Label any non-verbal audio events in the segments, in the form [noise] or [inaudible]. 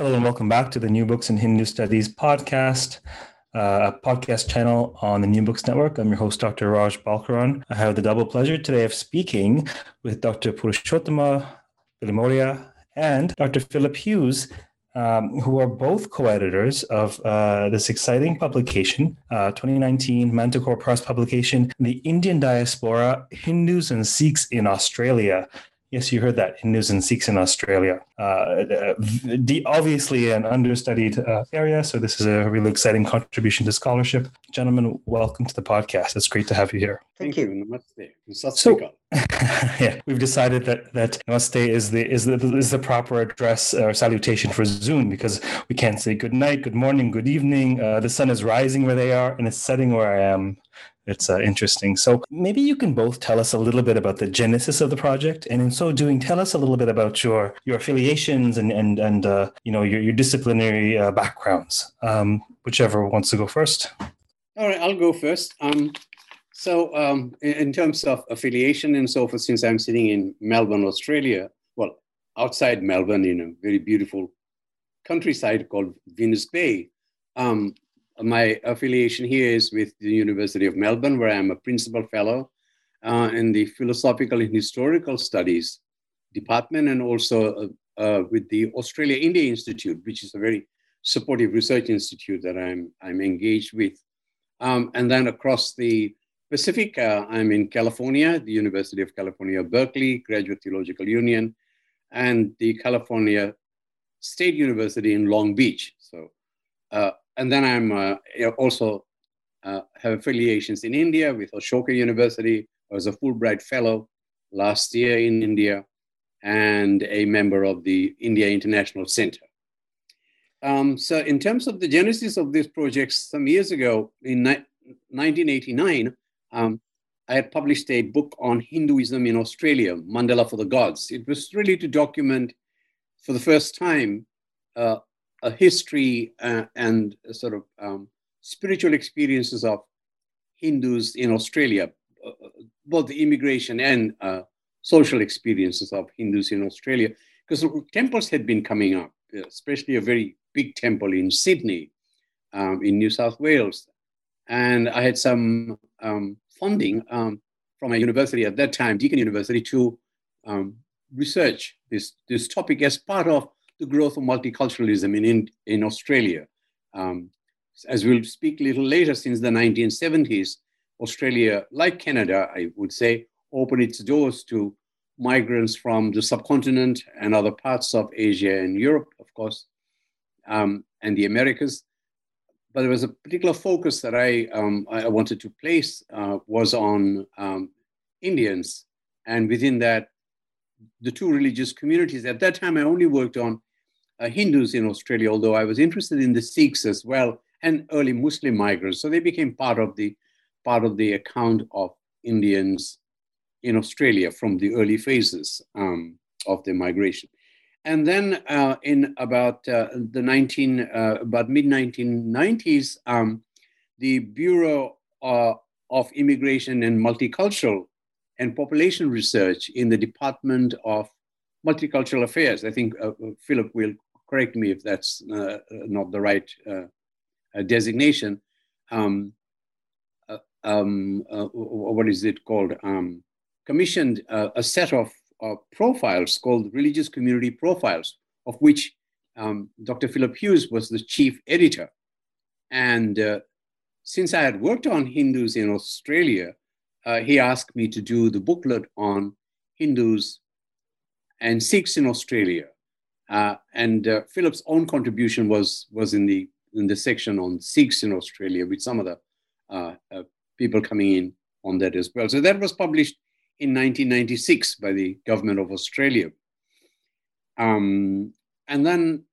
Hello and welcome back to the New Books in Hindu Studies podcast, uh, a podcast channel on the New Books Network. I'm your host, Dr. Raj Balkaran. I have the double pleasure today of speaking with Dr. Purushottama Bilimoria and Dr. Philip Hughes, um, who are both co-editors of uh, this exciting publication, uh, 2019 Manticore Press publication, The Indian Diaspora, Hindus and Sikhs in Australia, Yes, you heard that Hindus and Sikhs in Australia. Uh, the, obviously an understudied uh, area, so this is a really exciting contribution to scholarship. Gentlemen, welcome to the podcast. It's great to have you here. Thank, you. Namaste. So, [laughs] yeah, we've decided that that Namaste is the is the is the proper address or salutation for Zoom because we can't say good night, good morning, good evening. Uh, the sun is rising where they are and it's setting where I am it's uh, interesting. So maybe you can both tell us a little bit about the genesis of the project, and in so doing, tell us a little bit about your your affiliations and and and uh, you know your your disciplinary uh, backgrounds. Um, whichever wants to go first. All right, I'll go first. Um, so um, in, in, terms of affiliation and so forth, since I'm sitting in Melbourne, Australia, well, outside Melbourne, in a very beautiful countryside called Venus Bay. Um, my affiliation here is with the University of Melbourne, where I'm a principal fellow uh, in the Philosophical and Historical Studies department, and also uh, uh, with the Australia India Institute, which is a very supportive research institute that I'm, I'm engaged with. Um, and then across the Pacific, uh, I'm in California, the University of California, Berkeley, Graduate Theological Union, and the California State University in Long Beach. So uh, and then I'm uh, also uh, have affiliations in India with Ashoka University. I was a Fulbright Fellow last year in India and a member of the India International Center. Um, so in terms of the genesis of this project, some years ago in 1989, um, I had published a book on Hinduism in Australia, Mandala for the Gods. It was really to document for the first time uh, a history uh, and sort of um, spiritual experiences of Hindus in Australia, uh, both the immigration and uh, social experiences of Hindus in Australia, because temples had been coming up, especially a very big temple in Sydney, um, in New South Wales. And I had some um, funding um, from a university at that time, Deakin University, to um, research this, this topic as part of the growth of multiculturalism in, in, in Australia. Um, as we'll speak a little later, since the 1970s, Australia, like Canada, I would say, opened its doors to migrants from the subcontinent and other parts of Asia and Europe, of course, um, and the Americas. But there was a particular focus that I, um, I wanted to place uh, was on um, Indians, and within that, the two religious communities. At that time, I only worked on uh, Hindus in Australia, although I was interested in the Sikhs as well and early Muslim migrants. So they became part of the part of the account of Indians in Australia from the early phases um, of the migration. And then uh, in about uh, the 19, uh, about mid 1990s, um, the Bureau uh, of Immigration and Multicultural and Population Research in the Department of Multicultural Affairs, I think uh, Philip will correct me if that's uh, not the right uh, uh, designation. Um, um, what is it called? Um, commissioned a set of profiles called religious community profiles, of which um, Dr. Philip Hughes was the chief editor. And uh, since I had worked on Hindus in Australia, uh, he asked me to do the booklet on Hindus and Sikhs in Australia. Uh, and uh, Philip's own contribution was, was in, the, in the section on Sikhs in Australia, with some of the uh, uh, people coming in on that as well. So that was published in 1996 by the government of Australia. Um, and then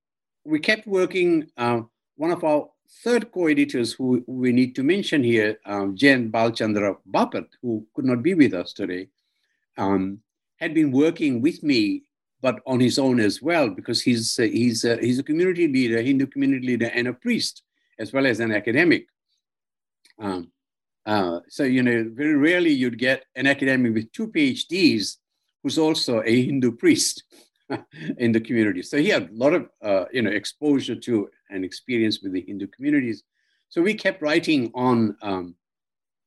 we kept working. Uh, one of our third co-editors who we need to mention here, um, Jayant Balchandra Bapat, who could not be with us today, um, had been working with me, but on his own as well, because he's, uh, he's, uh, he's a community leader, Hindu community leader, and a priest, as well as an academic. Um, uh, so, you know, very rarely you'd get an academic with two PhDs who's also a Hindu priest [laughs] in the community. So he had a lot of, uh, you know, exposure to and experience with the Hindu communities. So we kept writing on, um,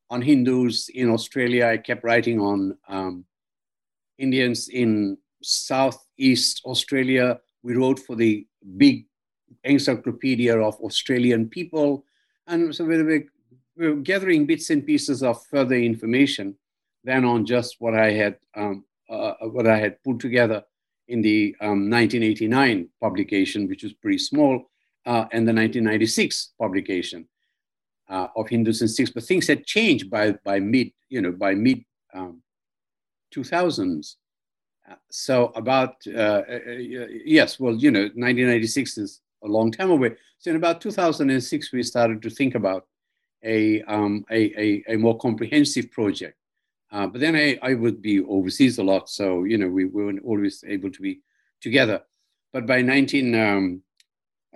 on Hindus in Australia. I kept writing on um, Indians in Southeast Australia. We wrote for the big encyclopedia of Australian people. And so we were, we were gathering bits and pieces of further information than on just what I had, um, uh, what I had put together in the um, 1989 publication, which was pretty small, uh, and the 1996 publication uh, of Hindus and Sikhs. But things had changed by, by mid, you know, by mid um, 2000s. Uh, so about, uh, uh, yes, well, you know, 1996 is a long time away. So in about 2006, we started to think about a, um, a, a, a more comprehensive project. Uh, but then I, I would be overseas a lot. So, you know, we, we weren't always able to be together. But by 19, um,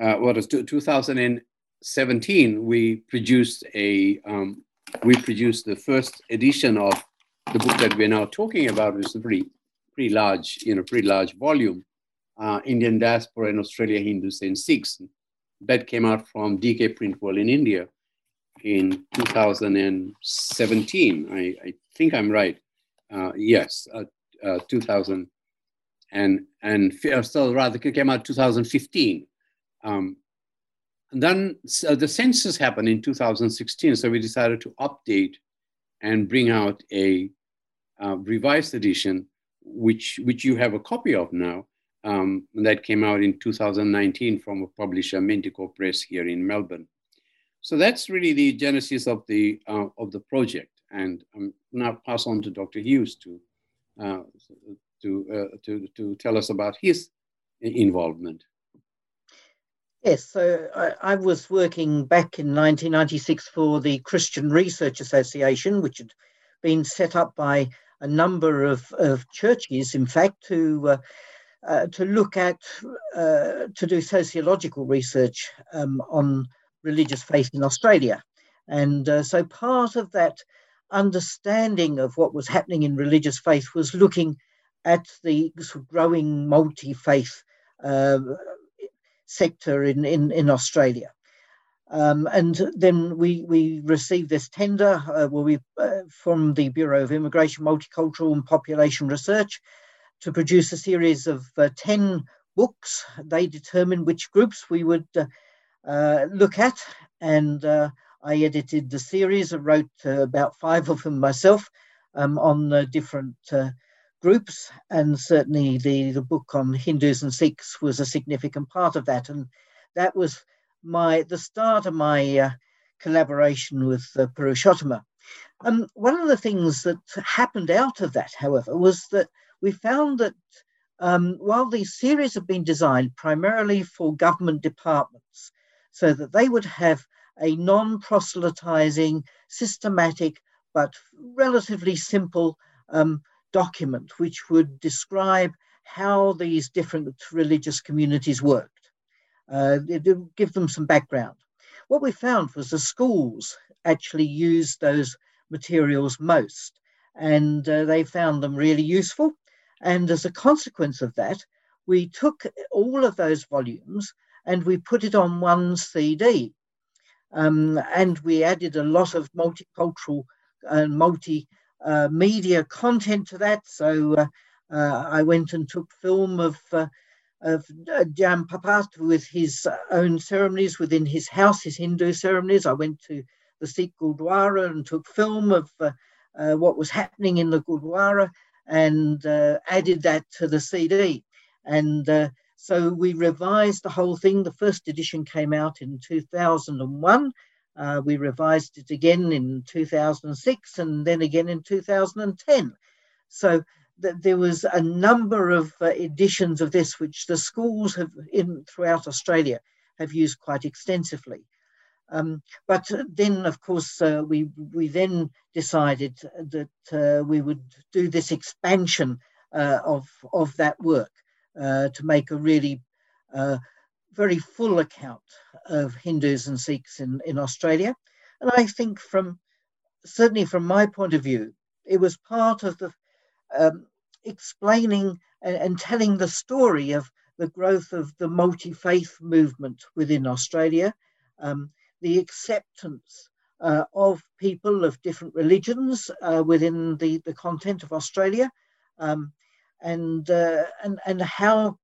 uh, what was 2017, we produced a, um, we produced the first edition of the book that we're now talking about, which is pretty, pretty large, you know, pretty large volume, uh, Indian Diaspora in Australia, Hindus and Sikhs. That came out from DK Printworld in India in 2017. I, I think I'm right. Uh, yes, uh, uh, 2000 and and still rather came out 2015. Um, and then so the census happened in 2016, so we decided to update and bring out a uh, revised edition, which which you have a copy of now. Um, that came out in 2019 from a publisher, Manticore Press, here in Melbourne. So that's really the genesis of the uh, of the project, and now pass on to Dr. Hughes to uh, to, uh, to to tell us about his involvement. Yes, so I, I, was working back in 1996 for the Christian Research Association, which had been set up by a number of, of churches, in fact, to uh, uh, to look at uh, to do sociological research um, on religious faith in Australia. And uh, so part of that understanding of what was happening in religious faith was looking at the growing multi faith uh, sector in, in, in Australia. Um, and then we, we received this tender uh, where we, uh, from the Bureau of Immigration, Multicultural and Population Research to produce a series of uh, 10 books. They determined which groups we would uh, uh, look at. And uh, I edited the series. I wrote about five of them myself um, on the different groups. And certainly the, the book on Hindus and Sikhs was a significant part of that. And that was my the start of my uh, collaboration with uh, Purushottama. Um, one of the things that happened out of that, however, was that we found that um, while these series have been designed primarily for government departments, so that they would have a non proselytizing, systematic, but relatively simple um, document which would describe how these different religious communities worked. Uh, give them some background. What we found was the schools actually used those materials most, and uh, they found them really useful. And as a consequence of that, we took all of those volumes and we put it on one CD. Um, and we added a lot of multicultural and uh, multi uh, media content to that. So uh, uh, I went and took film of uh, of uh, Jam Bapat with his own ceremonies within his house, his Hindu ceremonies. I went to the Sikh Gurdwara and took film of what was happening in the Gurdwara and added that to the CD. And so we revised the whole thing. The first edition came out in 2001. Uh, we revised it again in 2006 and then again in 2010. So that there was a number of uh, editions of this which the schools have in throughout Australia have used quite extensively. Um, but then, of course, uh, we we then decided that uh, we would do this expansion uh, of of that work uh, to make a really uh, very full account of Hindus and Sikhs in, in Australia. And I think from certainly from my point of view, it was part of the um, explaining and, telling the story of the growth of the multi faith movement within Australia, um, the acceptance uh, of people of different religions uh, within the, the content of Australia, um, and, uh, and, and how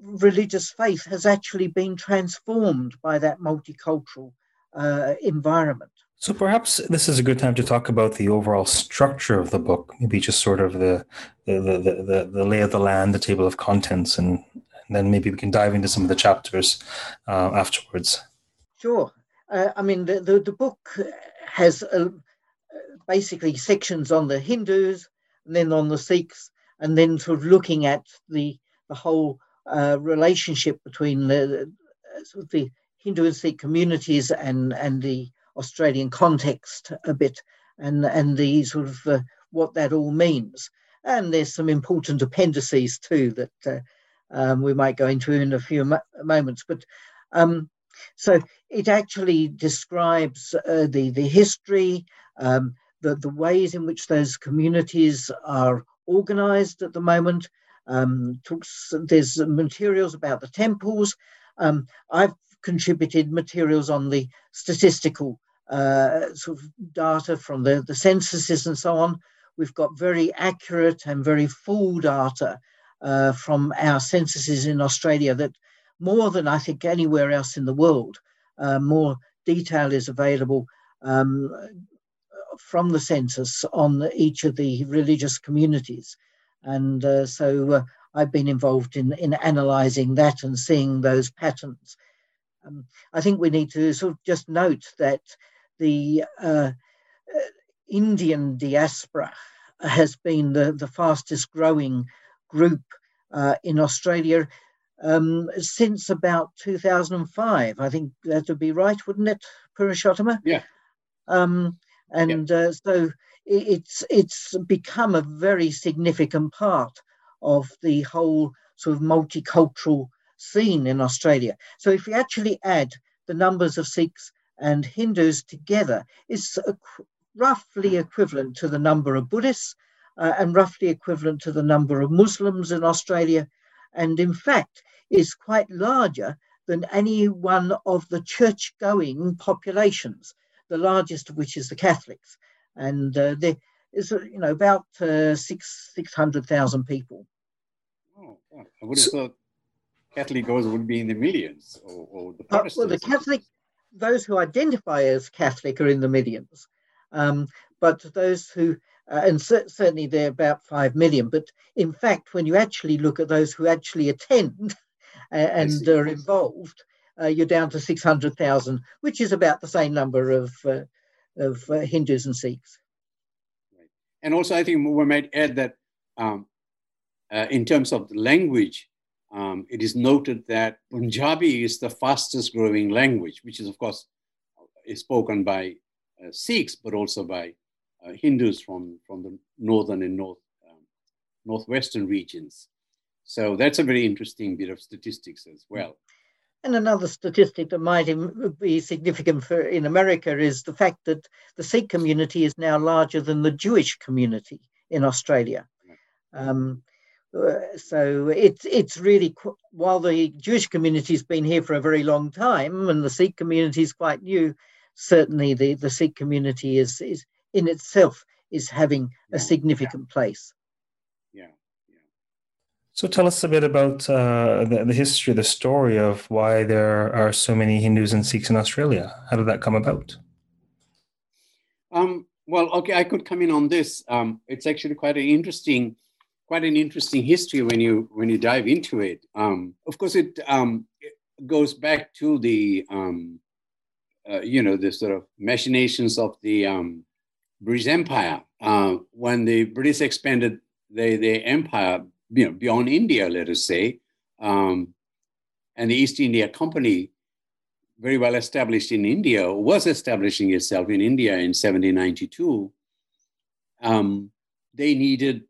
religious faith has actually been transformed by that multicultural uh, environment. So perhaps this is a good time to talk about the overall structure of the book, maybe just sort of the the, the, the, the lay of the land, the table of contents, and, and then maybe we can dive into some of the chapters uh, afterwards. Sure. Uh, I mean, the, the, the book has uh, basically sections on the Hindus, and then on the Sikhs, and then sort of looking at the the whole uh, relationship between the, sort of the Hindu and Sikh communities and and the Australian context a bit and and the sort of uh, what that all means. And there's some important appendices too that uh, um, we might go into in a few mo- moments. But um, so it actually describes uh, the the history, um, the the ways in which those communities are organised at the moment. Um, talks, there's materials about the temples. Um, I've contributed materials on the statistical uh, sort of data from the, the censuses and so on. We've got very accurate and very full data uh, from our censuses in Australia that more than I think anywhere else in the world, uh, more detail is available um, from the census on each of the religious communities. And uh, so uh, I've been involved in, in analysing that and seeing those patterns. Um, I think we need to sort of just note that the uh, uh, Indian diaspora has been the, the fastest growing group uh, in Australia um, since about 2005. I think that would be right, wouldn't it, Purushottama? Yeah. Um, and yeah. Uh, so it's it's become a very significant part of the whole sort of multicultural scene in Australia. So if we actually add the numbers of Sikhs and Hindus together, it's roughly equivalent to the number of Buddhists uh, and roughly equivalent to the number of Muslims in Australia, and in fact is quite larger than any one of the church-going populations, the largest of which is the Catholics, and uh, there is you know about uh, six six hundred thousand people. Oh, I would have thought Catholic goers would be in the millions, or, or the Protestants. Uh, well, the Catholic, those who identify as Catholic are in the millions, um, but those who, uh, and cer- certainly they're about five million. But in fact, when you actually look at those who actually attend and are involved, uh, you're down to six hundred thousand, which is about the same number of uh, of uh, Hindus and Sikhs. And also, I think we might add that um, uh, in terms of the language, um, it is noted that Punjabi is the fastest growing language, which is, of course, is spoken by uh, Sikhs, but also by uh, Hindus from, from the northern and north, um, northwestern regions. So that's a very interesting bit of statistics as well. And another statistic that might be significant for in America is the fact that the Sikh community is now larger than the Jewish community in Australia. Um, so it's it's really while the Jewish community has been here for a very long time and the Sikh community is quite new, certainly the, the Sikh community is is in itself is having a significant place. Yeah. yeah. So tell us a bit about uh, the, the history, the story of why there are so many Hindus and Sikhs in Australia. How did that come about? Um, well, okay, I could come in on this. Um, it's actually quite an interesting quite an interesting history when you when you dive into it. Um, of course, it, um, it, goes back to the um, uh, you know the sort of machinations of the um, British Empire uh, when the British expanded their the empire you know, beyond India, let us say. Um, and the East India Company, very well established in India, was establishing itself in India in 1792. Um, they needed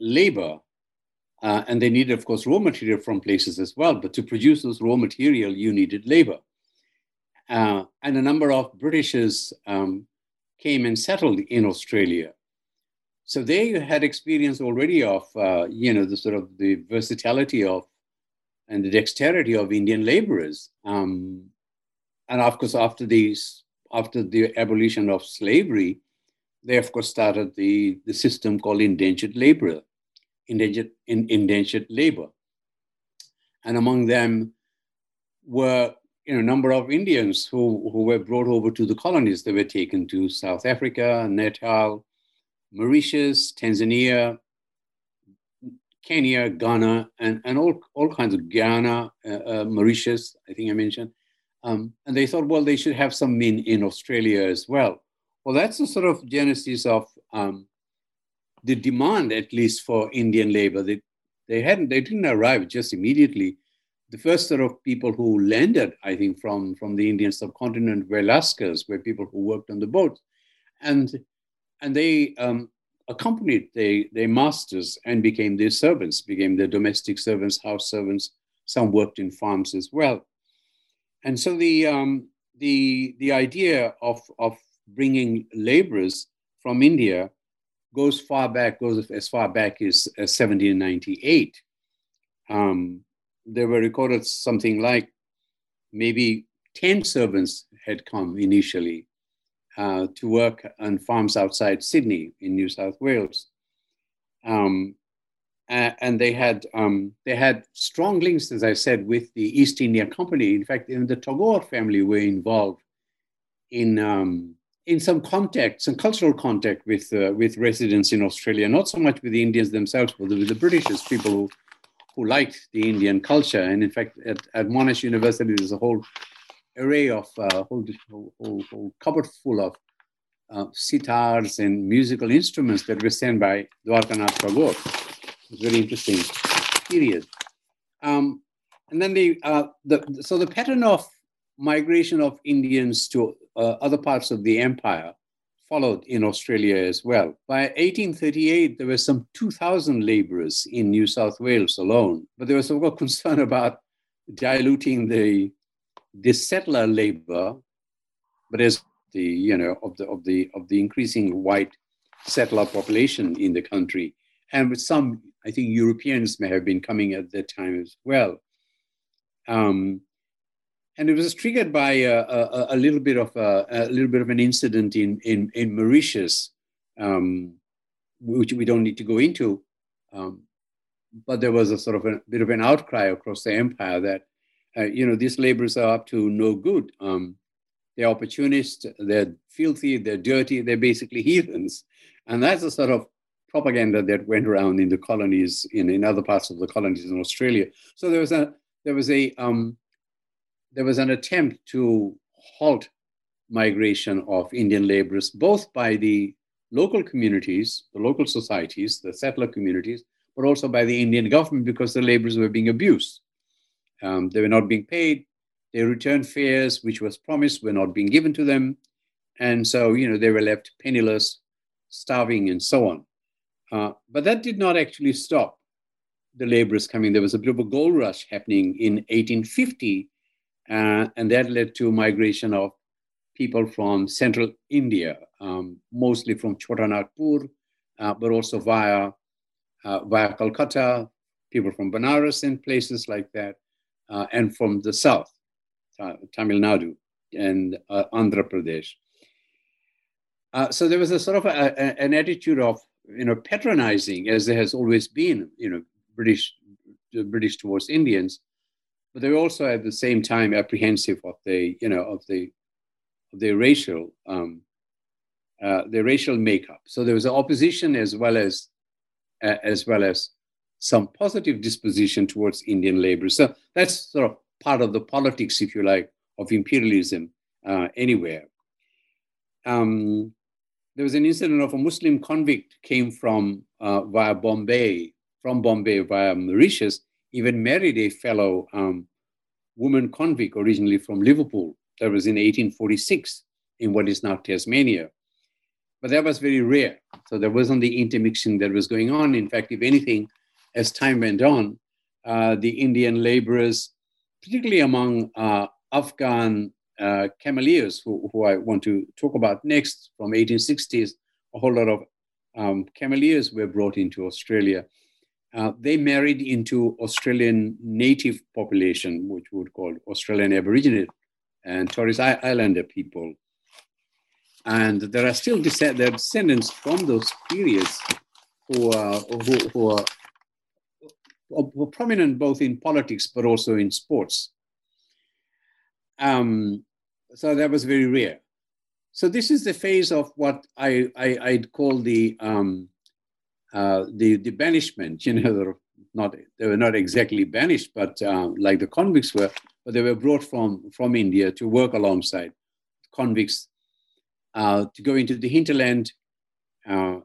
labor uh, and they needed, of course, raw material from places as well. But to produce those raw material, you needed labor. Uh, and a number of Britishers um, came and settled in Australia. So they had experience already of, uh, you know, the sort of the versatility of and the dexterity of Indian laborers. Um, and of course, after these, after the abolition of slavery, they of course started the, the system called indentured labor, indentured, in, indentured labor. And among them were you know, a number of Indians who, who were brought over to the colonies. They were taken to South Africa, Natal, Mauritius, Tanzania, Kenya, Ghana, and, and all, all kinds of Ghana, uh, uh, Mauritius, I think I mentioned. Um, and they thought, well, they should have some men in Australia as well. Well, that's the sort of genesis of um, the demand, at least for Indian labor. They, they hadn't, they didn't arrive just immediately. The first sort of people who landed, I think, from, from the Indian subcontinent were Lascars, were people who worked on the boats. And, and they um, accompanied their, their masters and became their servants, became their domestic servants, house servants. Some worked in farms as well. And so the, um, the, the idea of, of bringing laborers from India goes far back, goes as far back as, as 1798. Um, there were recorded something like maybe 10 servants had come initially uh, to work on farms outside Sydney in New South Wales. Um, and they had um, they had strong links, as I said, with the East India Company. In fact, even the Tagore family were involved in um, in some contact, some cultural contact with uh, with residents in Australia. Not so much with the Indians themselves, but with the Britishers, people who who liked the Indian culture. And in fact, at, at Monash University, there's a whole array of uh, whole, whole, whole, cupboard full of uh, sitars and musical instruments that were sent by Dwarkanath Tagore. It's very interesting period. Um, and then the, uh, the, so the pattern of migration of Indians to uh, other parts of the empire followed in Australia as well. By 1838, there were some 2,000 laborers in New South Wales alone, but there was some [laughs] concern about diluting the the settler labor, but as the you know of the of the of the increasing white settler population in the country, and with some I think Europeans may have been coming at that time as well. Um, and it was triggered by a, a, a little bit of a, a, little bit of an incident in in, in Mauritius, um, which we don't need to go into. Um, but there was a sort of a bit of an outcry across the empire that uh, you know, these laborers are up to no good. Um, they're opportunists, they're filthy, they're dirty, they're basically [laughs] heathens. And that's the sort of propaganda that went around in the colonies, in, in other parts of the colonies in Australia. So there was a, there was a, um, there was an attempt to halt migration of Indian laborers, both by the local communities, the local societies, the settler communities, but also by the Indian government because the laborers were being abused. Um, they were not being paid. Their return fares, which was promised, were not being given to them. And so, you know, they were left penniless, starving, and so on. Uh, but that did not actually stop the laborers coming. There was a bit of a gold rush happening in 1850, uh, and that led to migration of people from central India, um, mostly from Chotanagpur, uh, but also via, uh, via Calcutta, people from Banaras and places like that uh, and from the south, Tamil Nadu and uh, Andhra Pradesh. Uh, so there was a sort of a, a, an attitude of you know patronizing, as there has always been, you know, British British towards Indians, but they were also at the same time apprehensive of the you know of the of their racial um, uh, their racial makeup. So there was opposition as well as uh, as well as some positive disposition towards Indian labor. So that's sort of part of the politics, if you like, of imperialism uh, anywhere. Um, there was an incident of a Muslim convict came from uh, via Bombay, from Bombay via Mauritius, even married a fellow um, woman convict originally from Liverpool. That was in 1846 in what is now Tasmania. But that was very rare. So there wasn't the intermixing that was going on. In fact, if anything, as time went on, uh, the Indian laborers, particularly among uh, Afghan uh, Cameleers, who, who, I want to talk about next from 1860s, a whole lot of um, Cameleers were brought into Australia. Uh, they married into Australian native population, which we would call Australian Aboriginal and Torres Islander people. And there are still descendants from those periods who are, who, who are prominent both in politics but also in sports. Um, so that was very rare. So this is the phase of what I, I would call the um, uh, the the banishment. You know, [laughs] not they were not exactly banished, but uh, like the convicts were, but they were brought from from India to work alongside convicts uh, to go into the hinterland uh,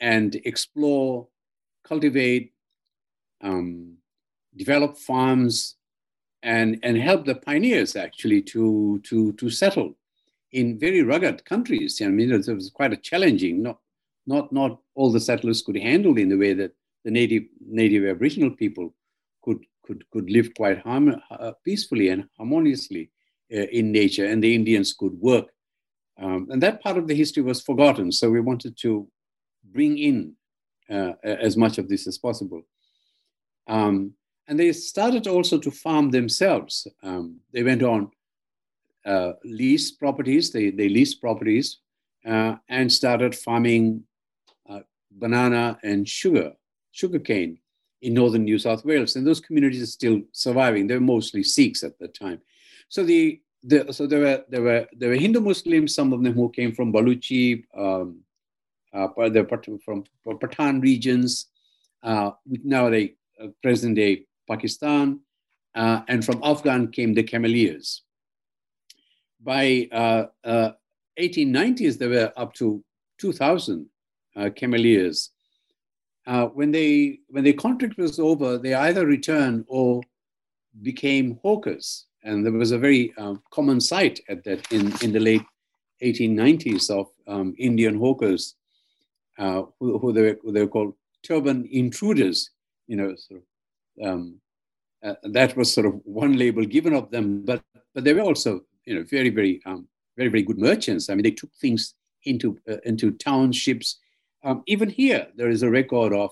and explore, cultivate, um, develop farms, and, and help the pioneers actually to, to, to settle in very rugged countries. I mean, it was quite a challenging, not, not, not all the settlers could handle in the way that the native, native Aboriginal people could, could, could live quite harm, uh, peacefully and harmoniously uh, in nature, and the Indians could work. Um, and that part of the history was forgotten. So we wanted to bring in uh, as much of this as possible. Um, and they started also to farm themselves. Um, they went on uh, lease properties, they, they leased properties uh, and started farming banana and sugar, sugarcane in northern New South Wales. And those communities are still surviving. They're mostly Sikhs at the time. So the, the so there were there were there were Hindu Muslims, some of them who came from Baluchi, um, uh, from, Pathan regions. Uh, now they uh, present day Pakistan, uh, and from Afghan came the Cameleers. By uh, 1890s, uh, there were up to 2,000 uh, Cameleers. Uh, when they when the contract was over, they either returned or became hawkers, and there was a very um, common sight at that in, in the late 1890s of um, Indian hawkers, uh, who, who, they were, they were, called turban intruders. You know, sort of um, uh, that was sort of one label given of them, but but they were also you know very very um, very very good merchants. I mean, they took things into uh, into townships. Um, even here, there is a record of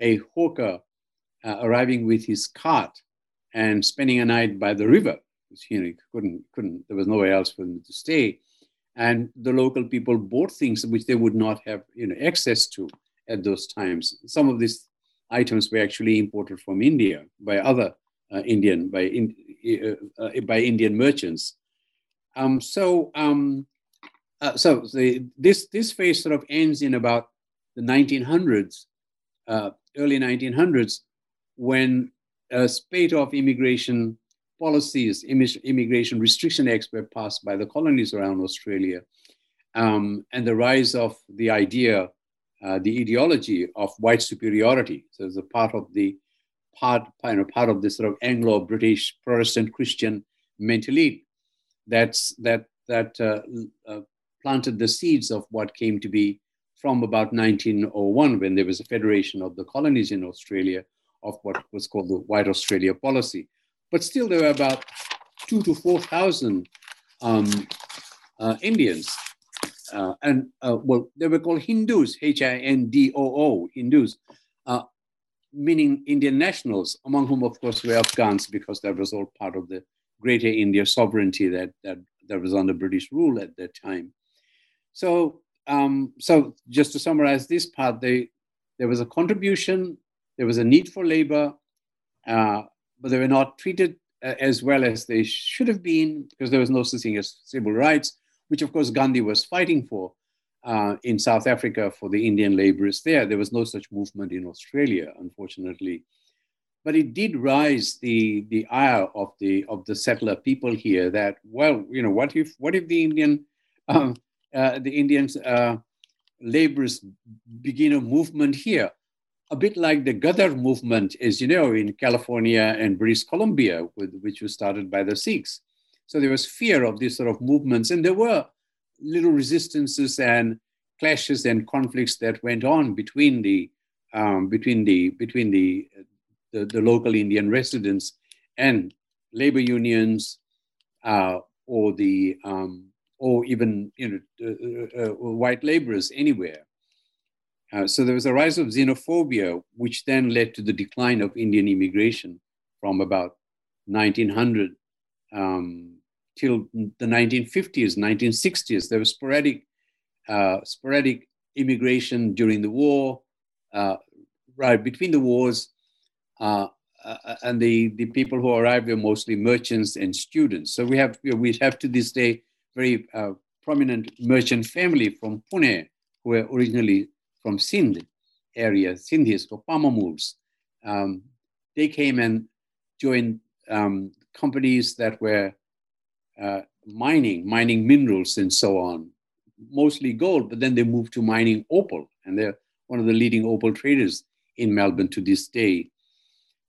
a hawker uh, arriving with his cart and spending a night by the river. You know, couldn't couldn't there was nowhere else for him to stay, and the local people bought things which they would not have you know access to at those times. Some of these items were actually imported from India by other uh, Indian by in, uh, uh, by Indian merchants. Um, so um, so the, this this phase sort of ends in about the 1900s, early 1900s, when a spate of immigration policies, immigration restriction acts were passed by the colonies around Australia, um, and the rise of the idea, uh, the ideology of white superiority. So as a part of the part, you know, part of this sort of Anglo-British Protestant Christian mental elite that's, that, that uh, uh, planted the seeds of what came to be from about 1901 when there was a federation of the colonies in Australia of what was called the White Australia policy. But still there were about two to 4,000 um, uh, Indians. Uh, and uh, well, they were called Hindus, H-I-N-D-O-O, Hindus, uh, meaning Indian nationals, among whom, of course, were Afghans, because that was all part of the greater India sovereignty that, that, that was under British rule at that time. So, um, so just to summarize this part, they, there was a contribution, there was a need for labor, uh, but they were not treated uh, as well as they should have been because there was no such thing as civil rights, which of course Gandhi was fighting for uh, in South Africa for the Indian laborers there. There was no such movement in Australia, unfortunately. But it did rise the, the ire of the, of the settler people here that, well, you know, what if, what if the Indian, um, uh, the Indians uh, laborers begin a movement here, a bit like the Ghadar movement, as you know, in California and British Columbia, with, which was started by the Sikhs. So there was fear of these sort of movements, and there were little resistances and clashes and conflicts that went on between the um, between the between the, the, the local Indian residents and labor unions uh, or the um, or even you know uh, uh, uh, white laborers anywhere. Uh, so there was a rise of xenophobia, which then led to the decline of Indian immigration from about 1900 um, till the 1950s, 1960s. There was sporadic, uh, sporadic immigration during the war, uh, right between the wars, uh, uh, and the, the people who arrived were mostly merchants and students. So we have we have to this day very uh, prominent merchant family from Pune who were originally from Sindh area, Sindhis or Pamamuls. Um, they came and joined um, companies that were uh, mining, mining minerals and so on, mostly gold, but then they moved to mining opal, and they're one of the leading opal traders in Melbourne to this day.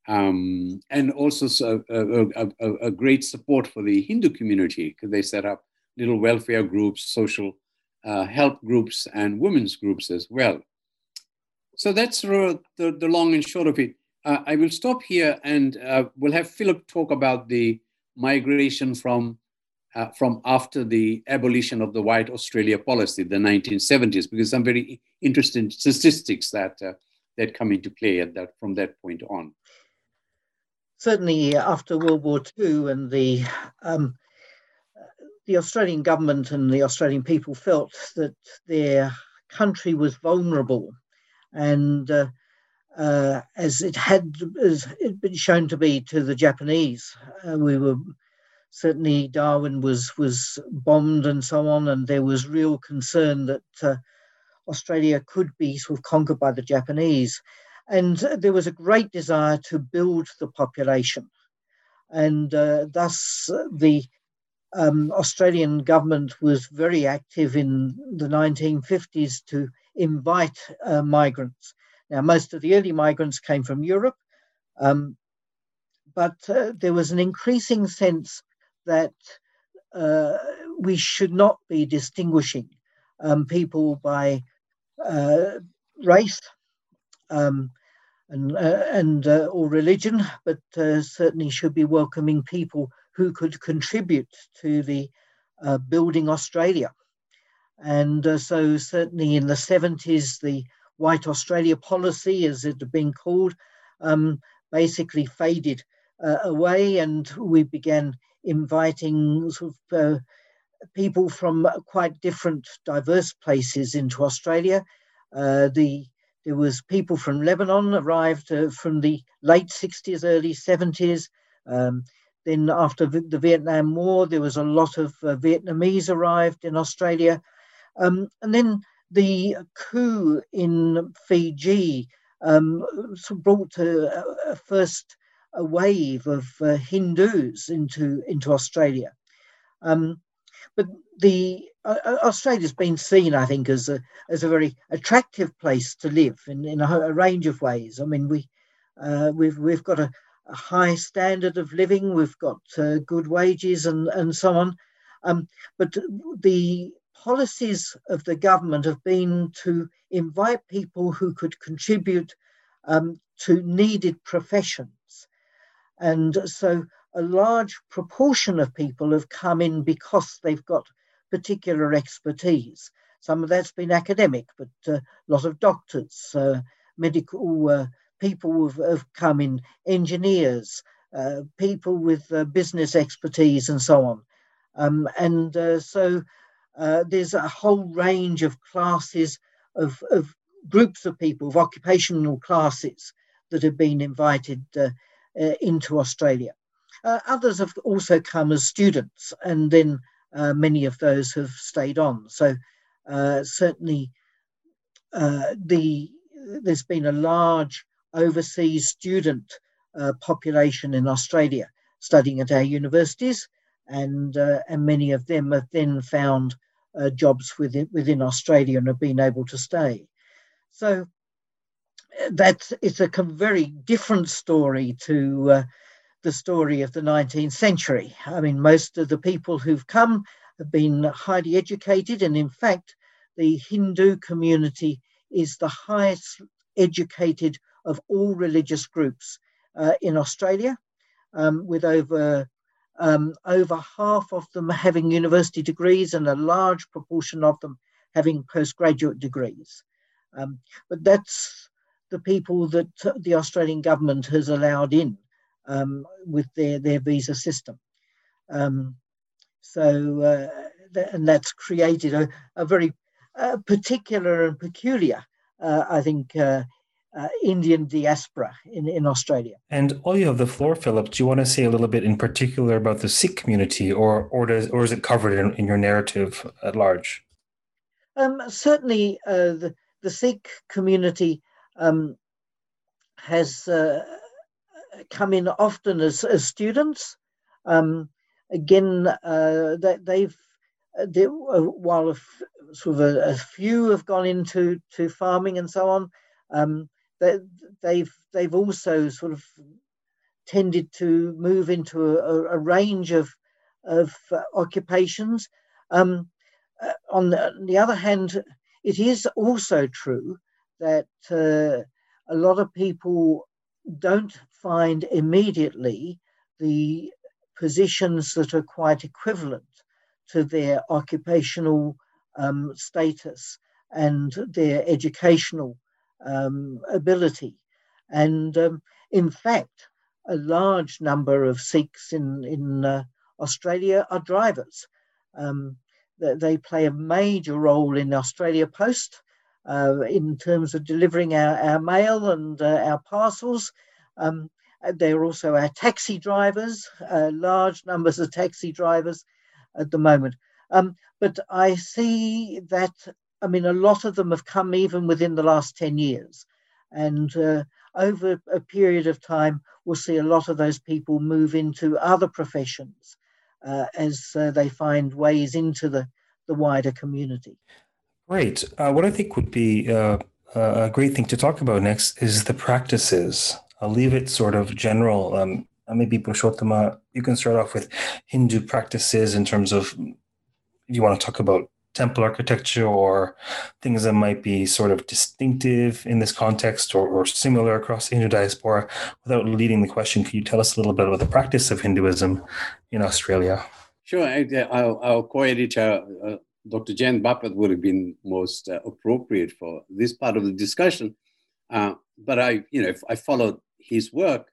Um, and also a, a, a, a, great support for the Hindu community because they set up little welfare groups, social uh, help groups, and women's groups as well. So that's the, the long and short of it. Uh, I will stop here and uh, we'll have Philip talk about the migration from, uh, from after the abolition of the white Australia policy, the 1970s, because some very interesting statistics that, uh, that come into play at that, from that point on certainly after World War II and the um, the Australian government and the Australian people felt that their country was vulnerable, and uh, uh, as it had as it been shown to be to the Japanese, uh, we were certainly Darwin was was bombed and so on, and there was real concern that uh, Australia could be sort of conquered by the Japanese. And there was a great desire to build the population. And uh, thus, the um, Australian government was very active in the 1950s to invite uh, migrants. Now, most of the early migrants came from Europe, um, but uh, there was an increasing sense that uh, we should not be distinguishing um, people by uh, race, um, and, uh, and uh, or religion, but certainly should be welcoming people who could contribute to the uh, building Australia. And uh, so, certainly in the 70s, the White Australia policy, as it had been called, um, basically faded uh, away, and we began inviting sort of people from quite different, diverse places into Australia. the there was people from Lebanon arrived uh, from the late 60s, early 70s. Um, then after the Vietnam War, there was a lot of uh, Vietnamese arrived in Australia. Um, and then the coup in Fiji um, brought a, a, first a wave of uh, Hindus into, into Australia. Um, but the uh, uh, Australia's been seen, I think, as a as a very attractive place to live in, in a, a range of ways. I mean, we uh, we've we've got a, a, high standard of living, we've got uh, good wages, and and so on. Um, but the policies of the government have been to invite people who could contribute um, to needed professions, and so a large proportion of people have come in because they've got particular expertise. Some of that's been academic, but uh, a lot of doctors, uh, medical uh, people have, have, come in, engineers, uh, people with uh, business expertise, and so on. Um, and uh, so there's a whole range of classes of, of, groups of people, of occupational classes that have been invited into Australia. others have also come as students and then uh, many of those have stayed on. So uh, certainly uh, the there's been a large overseas student uh, population in Australia studying at our universities, and uh, and many of them have then found uh, jobs within within Australia and have been able to stay. So uh, that's it's a very different story to uh, the story of the 19th century. I mean, most of the people who've come have been highly educated, and in fact, the Hindu community is the highest educated of all religious groups uh, in Australia, um, with over um, over half of them having university degrees and a large proportion of them having postgraduate degrees. Um, but that's the people that the Australian government has allowed in um, with their, their visa system. Um, so, uh, th- and that's created a, a very uh, particular and peculiar, uh, I think, uh, Indian diaspora in, in Australia. And while you have the floor, Philip, do you want to say a little bit in particular about the Sikh community, or or does or is it covered in, in your narrative at large? Um, certainly, uh, the the Sikh community um, has uh, come in often as, as students. Um, again, uh, they've uh, they, uh, while a f- sort of a, a, few have gone into to farming and so on, um, they, they've they've also sort of tended to move into a, a range of of uh, occupations. Um, uh, on, the, on, the, other hand, it is also true that uh, a lot of people don't find immediately the positions that are quite equivalent to their occupational um, status and their educational um, ability. And um, in fact, a large number of Sikhs in, in uh, Australia are drivers. Um, they play a major role in Australia Post uh, in terms of delivering our, our mail and uh, our parcels. Um, they're also our taxi drivers, uh, large numbers of taxi drivers at the moment. Um, but I see that I mean, a lot of them have come even within the last 10 years. And uh, over a period of time, we'll see a lot of those people move into other professions uh, as uh, they find ways into the, the wider community. Great. Uh, what I think would be uh, a great thing to talk about next is the practices. I'll leave it sort of general. Um, maybe Purushottama, you can start off with Hindu practices in terms of if you want to talk about temple architecture or things that might be sort of distinctive in this context or, or similar across the Hindu diaspora. Without leading the question, can you tell us a little bit about the practice of Hinduism in Australia? Sure. Our co-editor, uh, Dr. Jayant Bapat, would have been most uh, appropriate for this part of the discussion. Uh, but I, you know, I followed his work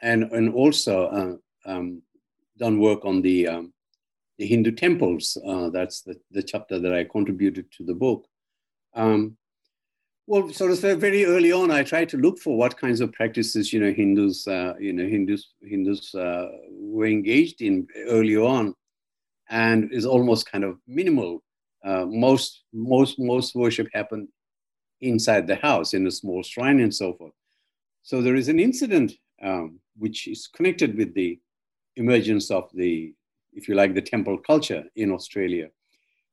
and, and also uh, um, done work on the um, the Hindu temples. Uh, that's the, the chapter that I contributed to the book. Um, well, sort of very early on, I tried to look for what kinds of practices, you know, Hindus, uh, you know, Hindus, Hindus uh, were engaged in early on, and is almost kind of minimal. Uh, most, most, most worship happened inside the house in a small shrine and so forth. So there is an incident um, which is connected with the emergence of the if you like, the temple culture in Australia.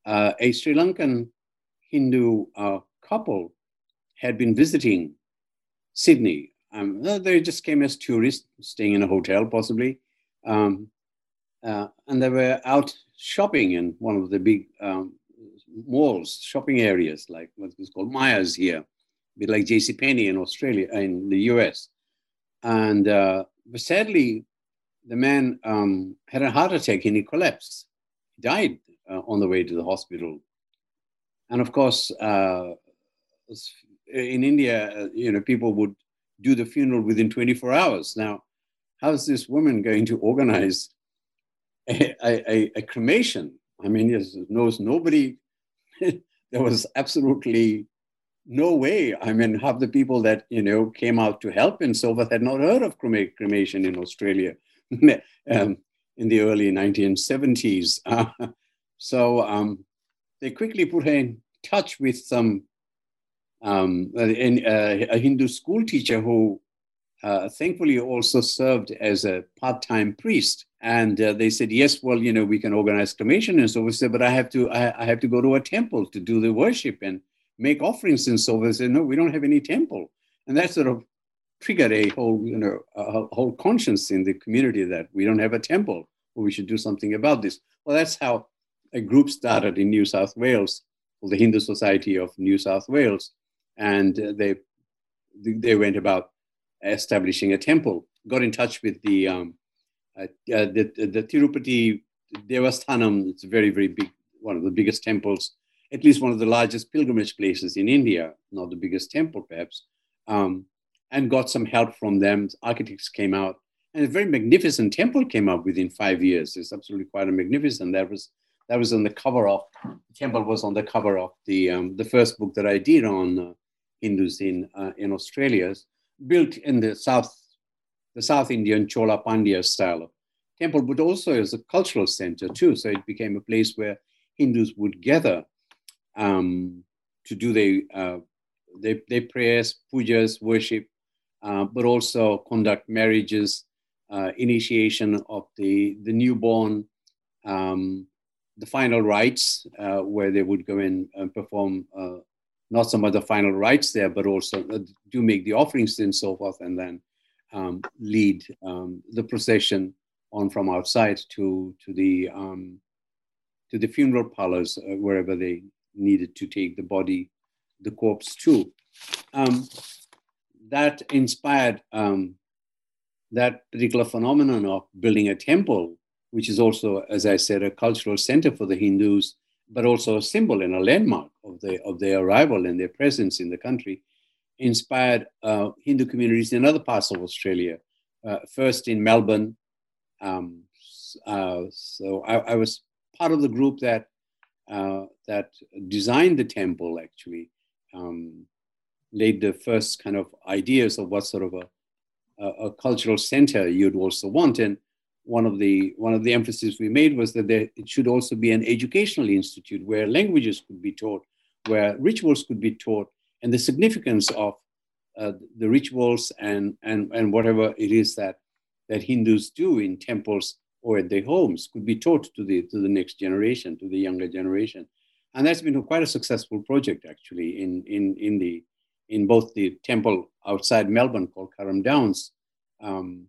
Uh, a Sri Lankan Hindu uh, couple had been visiting Sydney. Um, they just came as tourists, staying in a hotel possibly. Um, uh, and they were out shopping in one of the big um, malls, shopping areas, like what is called Myers here, a bit like J.C. Penney in Australia, in the US. And uh, sadly, the man um, had a heart attack and he collapsed. He died uh, on the way to the hospital. And of course, uh, in India, uh, you know, people would do the funeral within 24 hours. Now, how's this woman going to organize a, a, a cremation? I mean, knows nobody. [laughs] there was absolutely no way. I mean, half the people that you know came out to help and so had not heard of cremation in Australia. [laughs] um, in the early 1970s. Uh, [laughs] so um, they quickly put her in touch with some um, a, a, Hindu school teacher who uh, thankfully also served as a part-time priest. And uh, they said, yes, well, you know, we can organize cremation and so we said, but I have to, I, I, have to go to a temple to do the worship and make offerings and so we said, no, we don't have any temple. And that sort of triggered a whole, you know, a whole conscience in the community that we don't have a temple, or we should do something about this. Well, that's how a group started in New South Wales, called the Hindu Society of New South Wales, and they they went about establishing a temple. Got in touch with the um, uh, uh, the, the Tirupati Devasthanam. It's very very big, one of the biggest temples, at least one of the largest pilgrimage places in India. Not the biggest temple, perhaps. Um, and got some help from them. Architects came out, and a very magnificent temple came up within five years. It's absolutely quite a magnificent. That was that was on the cover of the temple was on the cover of the um, the first book that I did on uh, Hindus in uh, in Australia, built in the south the South Indian Chola Pandya style of temple, but also as a cultural center too. So it became a place where Hindus would gather um, to do their, uh, prayers, pujas, worship, uh, but also conduct marriages, uh, initiation of the, the newborn, um, the final rites, uh, where they would go in and perform uh, not some of the final rites there, but also uh, do make the offerings and so forth, and then um, lead um, the procession on from outside to, to, the, um, to the funeral parlors, wherever they needed to take the body, the corpse to. That inspired um, that particular phenomenon of building a temple, which is also, as I said, a cultural center for the Hindus, but also a symbol and a landmark of, the, of their arrival and their presence in the country, inspired uh, Hindu communities in other parts of Australia. Uh, first in Melbourne. Um, uh, so I, I, was part of the group that uh, that designed the temple actually. Um, laid the first kind of ideas of what sort of a, a, cultural center you'd also want. And one of the one of the emphasis we made was that there, it should also be an educational institute where languages could be taught, where rituals could be taught, and the significance of uh, the rituals and, and, and whatever it is that, that Hindus do in temples or at their homes could be taught to the, to the next generation, to the younger generation. And that's been a, quite a successful project actually in, in, in the, in both the temple outside Melbourne called Carrum Downs um,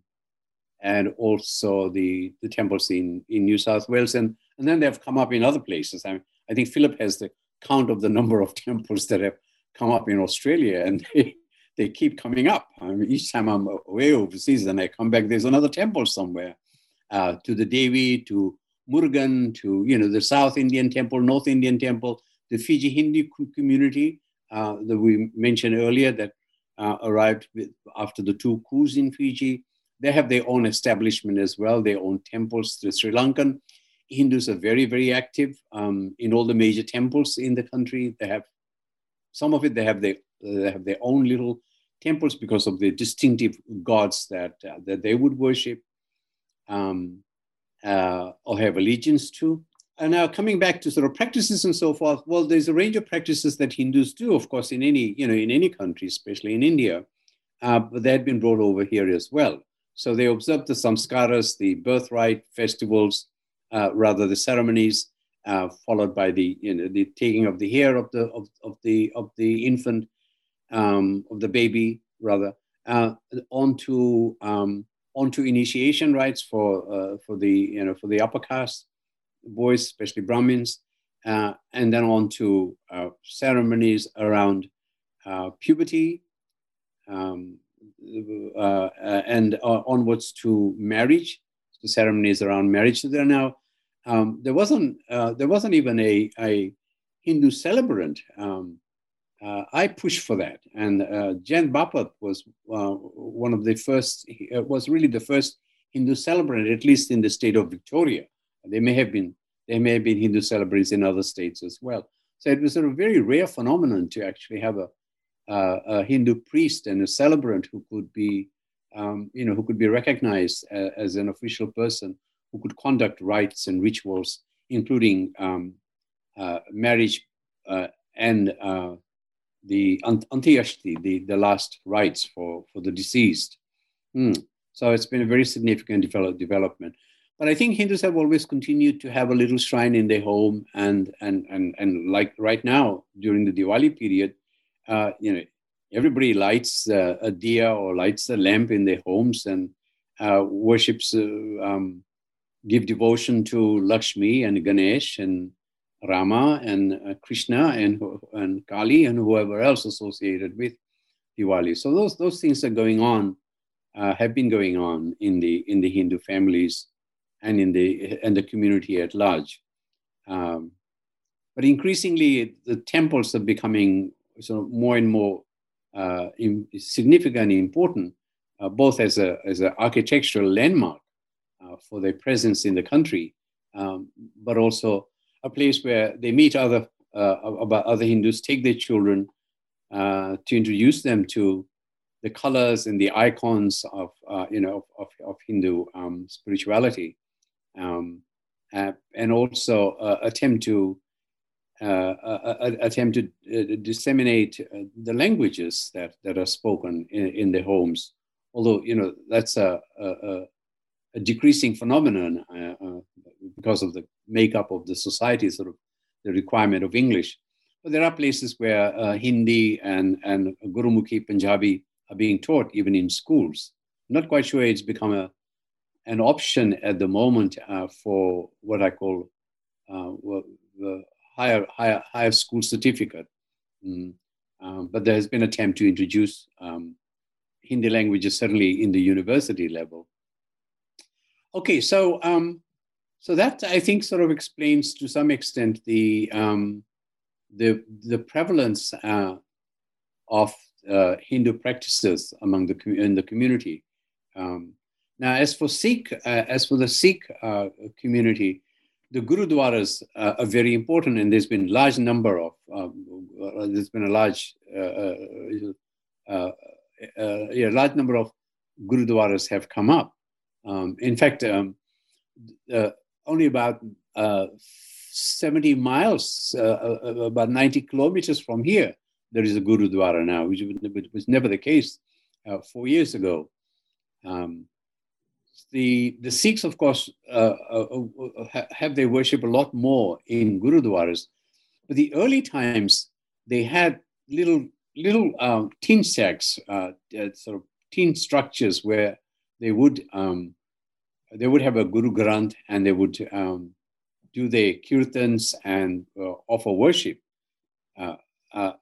and also the, the temples in, in New South Wales. And, and then they've come up in other places. I, mean, I think Philip has the count of the number of [laughs] temples that have come up in Australia and [laughs] they, they keep coming up. I mean, each time I'm away overseas and I come back, there's another temple somewhere uh, to the Devi, to Murugan, to you know the South Indian temple, North Indian temple, the Fiji Hindu community uh, that we mentioned earlier that uh, arrived with, after the two coups in Fiji. They have their own establishment as well, their own temples. The Sri Lankan Hindus are very, very active um, in all the major temples in the country. They have some of it. They have their they have their own little temples because of the distinctive gods that uh, that they would worship um, uh, or have allegiance to. And now coming back to sort of practices and so forth, well, there's a range of practices that Hindus do, of course, in any, you know, in any country, especially in India, uh, but they had been brought over here as well. So they observed the samskaras, the birthright festivals, uh, rather the ceremonies, uh, followed by the, you know, the taking of the hair of the, of, of the, of the infant, um, of the baby, rather, uh, onto, um, onto initiation rites for, uh, for the, you know, for the upper caste, boys, especially Brahmins, uh, and then on to uh, ceremonies around uh, puberty, um, uh, uh, and onwards to marriage. The ceremonies around marriage. So there now, um, there wasn't there wasn't even a, a Hindu celebrant. Um, I pushed for that, and uh, Jayant Bapat was one of the first. was really the first Hindu celebrant, at least in the state of Victoria. There may have been there may have been Hindu celebrants in other states as well. So it was a very rare phenomenon to actually have a, uh, a Hindu priest and a celebrant who could be, um, you know, who could be recognized as, as, an official person who could conduct rites and rituals, including um, uh, marriage uh, and uh, the antyashti, the, the last rites for, for the deceased. Mm. So it's been a very significant develop, development. But I think Hindus have always continued to have a little shrine in their home, and and and and like right now during the Diwali period, uh, you know, everybody lights uh, a diya or lights a lamp in their homes and uh, worships, uh, um, give devotion to Lakshmi and Ganesh and Rama and uh, Krishna and and Kali and whoever else associated with Diwali. So those those things are going on, uh, have been going on in the in the Hindu families and in the and the community at large. Um, but increasingly, the temples are becoming sort of more and more uh, in, significant and important, uh, both as a as an architectural landmark uh, for their presence in the country, um, but also a place where they meet other uh, about other Hindus, take their children uh, to introduce them to the colors and the icons of uh, you know of, of Hindu um, spirituality, um, uh, and also uh, attempt to uh, attempt to disseminate the languages that that are spoken in, in their homes. Although you know that's a, a, a decreasing phenomenon because of the makeup of the society, sort of the requirement of English. But there are places where uh, Hindi and, and Gurumukhi Punjabi are being taught even in schools. I'm not quite sure it's become a, an option at the moment uh, for what I call uh, the higher, higher, higher school certificate. Mm. Um, but there has been an attempt to introduce um, Hindi languages, certainly in the university level. Okay, so um, so that I think sort of explains to some extent the um, the the prevalence uh, of uh, Hindu practices among the in the community. Um, now, as for Sikh, uh, as for the Sikh uh, community, the gurudwaras uh, are very important, and there's been large number of um, uh, there's been a large yeah, large number of gurudwaras have come up. Um, in fact, um, only about uh, 70 miles, uh, uh, uh, about 90 kilometers from here, there is a Gurudwara now, which was never the case uh, four years ago. Um, the, the Sikhs, of course, uh, have their worship a lot more in Gurudwaras. But the early times, they had little little um, tin sacks, sort of tin structures where they would um, they would have a Guru Granth and they would um, do their kirtans and uh, offer worship. Uh, uh,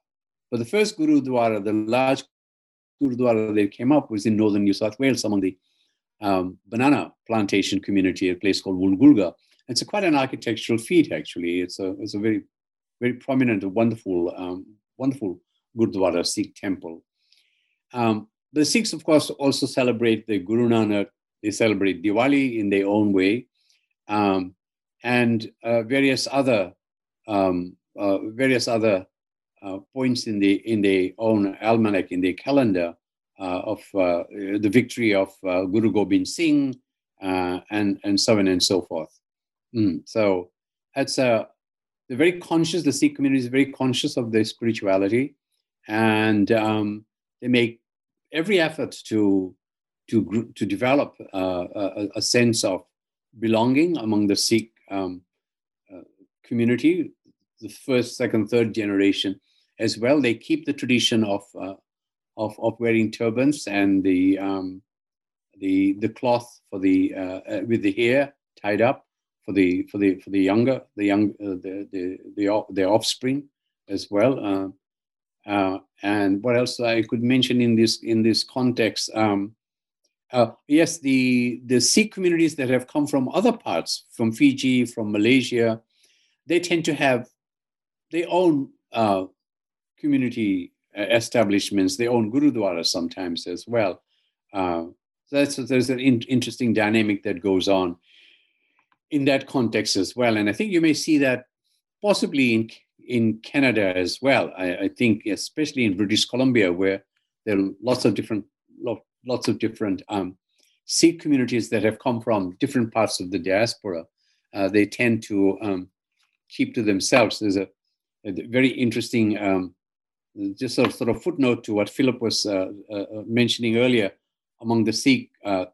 but the first Gurudwara, the large Gurudwara that came up was in northern New South Wales among the um, banana plantation community, a place called Woolgoolga. It's a, quite an architectural feat, actually. It's a, it's a very, very prominent, wonderful, um, wonderful Gurudwara Sikh temple. Um, the Sikhs, of course, also celebrate the Guru Nanak they celebrate Diwali in their own way, um, and uh, various other um, uh, various other uh, points in the in their own almanac in their calendar of uh, the victory of uh, Guru Gobind Singh and and so on and so forth. Mm. So that's a they're very conscious. The Sikh community is very conscious of their spirituality, and um, they make every effort to to, to develop uh, a, a, sense of belonging among the Sikh um, uh, community, the first, second, third generation as well. They keep the tradition of, uh, of, of, wearing turbans and the, um, the, the cloth for the, uh, uh, with the hair tied up for the, for the, for the younger, the young, uh, the, the, the, offspring as well. and what else I could mention in this in this context? Um, uh, yes, the, the Sikh communities that have come from other parts, from Fiji, from Malaysia, they tend to have their own uh, community uh, establishments, they own gurudwara sometimes as well. Uh, that's there's an in, interesting dynamic that goes on in that context as well, and I think you may see that possibly in in Canada as well. I, I think especially in British Columbia, where there are lots of different lots of different um, Sikh communities that have come from different parts of the diaspora. Uh, they tend to um, keep to themselves. There's a, a very interesting, um, just a sort of footnote to what Philip was uh, uh, uh mentioning earlier among the Sikh uh,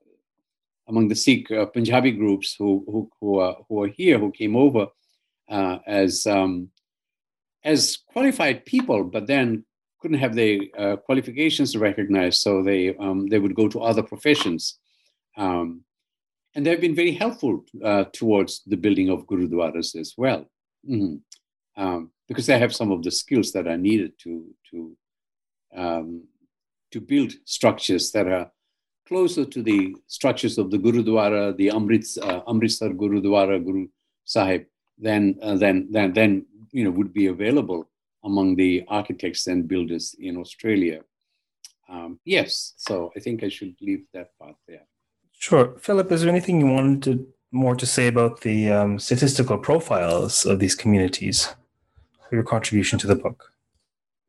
among the Sikh uh, Punjabi groups who who who are, who are here who came over uh, as um, as qualified people, but then couldn't have their uh, qualifications recognized, so they um, they would go to other professions. Um, and they've been very helpful uh, towards the building of gurudwaras as well, mm-hmm. um, because they have some of the skills that are needed to to um, to build structures that are closer to the structures of the Gurudwara, the Amrit, uh, Amritsar Gurudwara, Guru Sahib, than, uh, than, than, than you know, would be available among the architects and builders in Australia. Um, yes, so I think I should leave that part there. Sure. Philip, is there anything you wanted to, more to say about the um, statistical profiles of these communities, your contribution to the book?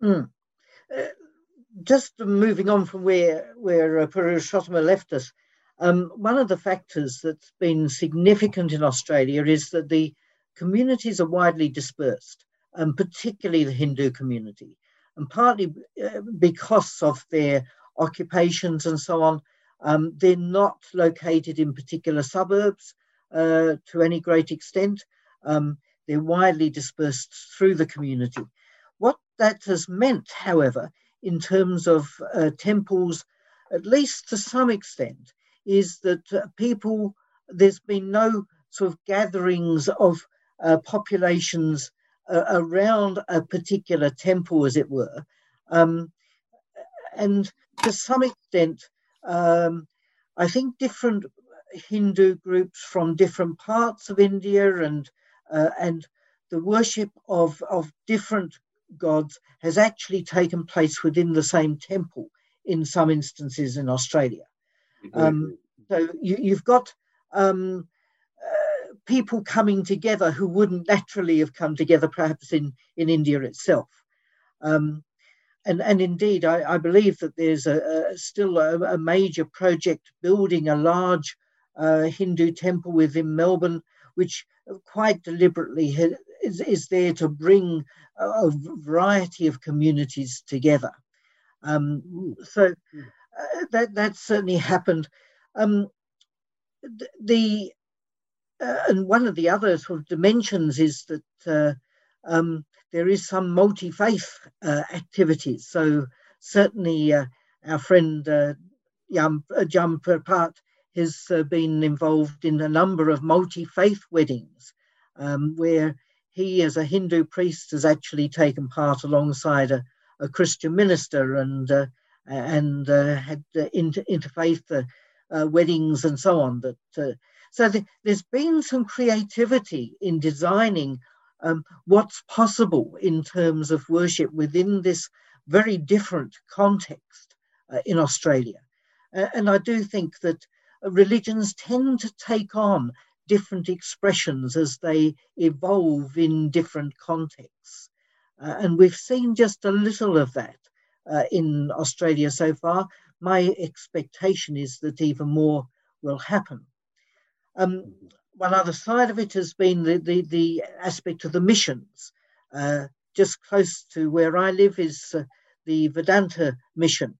Mm. Uh, just moving on from where where uh, Purushottama left us, um, one of the factors that's been significant in Australia is that the communities are widely dispersed, and um, particularly the Hindu community, and partly uh, because of their occupations and so on. Um, they're not located in particular suburbs uh, to any great extent. Um, they're widely dispersed through the community. What that has meant, however, in terms of uh, temples, at least to some extent, is that uh, people, there's been no sort of gatherings of uh, populations uh, around a particular temple, as it were. Um, and to some extent, um, I think different Hindu groups from different parts of India and uh, and the worship of, of different gods has actually taken place within the same temple in some instances in Australia. Um, so you, have got um, uh, people coming together who wouldn't naturally have come together, perhaps in, in India itself. Um, and, and indeed, I, I, believe that there's a, a still a, a, major project building a large uh, Hindu temple within Melbourne, which quite deliberately is, is there to bring a, variety of communities together. Um, so uh, that that certainly happened. Um, the uh, and one of the other sort of dimensions is that uh, um, there is some multi-faith uh, activities. So certainly uh, our friend uh, Yam, uh, Jayant Bapat has been involved in a number of multi-faith weddings um, where he, as a Hindu priest, has actually taken part alongside a, a Christian minister and uh, and uh, had uh, inter- interfaith uh, uh, weddings and so on. That uh, so the, there's been some creativity in designing um, what's possible in terms of worship within this very different context in Australia, and I do think that religions tend to take on different expressions as they evolve in different contexts. Uh, and we've seen just a little of that uh, in Australia so far. My expectation is that even more will happen. Um, one other side of it has been the, the, the aspect of the missions. Uh, just close to where I live is uh, the Vedanta mission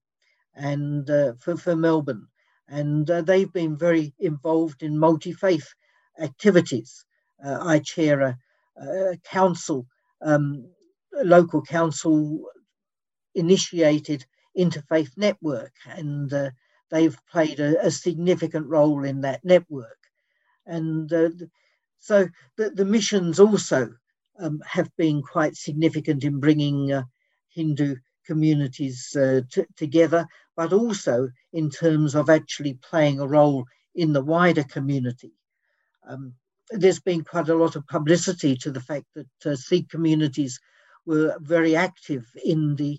and uh, for, for Melbourne. And uh, they've been very involved in multi faith activities. Uh, I chair a, a council, um, a local council initiated interfaith network, and uh, they've played a, a, significant role in that network. And uh, so the, the, missions also um, have been quite significant in bringing uh, Hindu communities uh, t- together, but also in terms of actually playing a role in the wider community. Um, there's been quite a lot of publicity to the fact that uh, Sikh communities were very active in the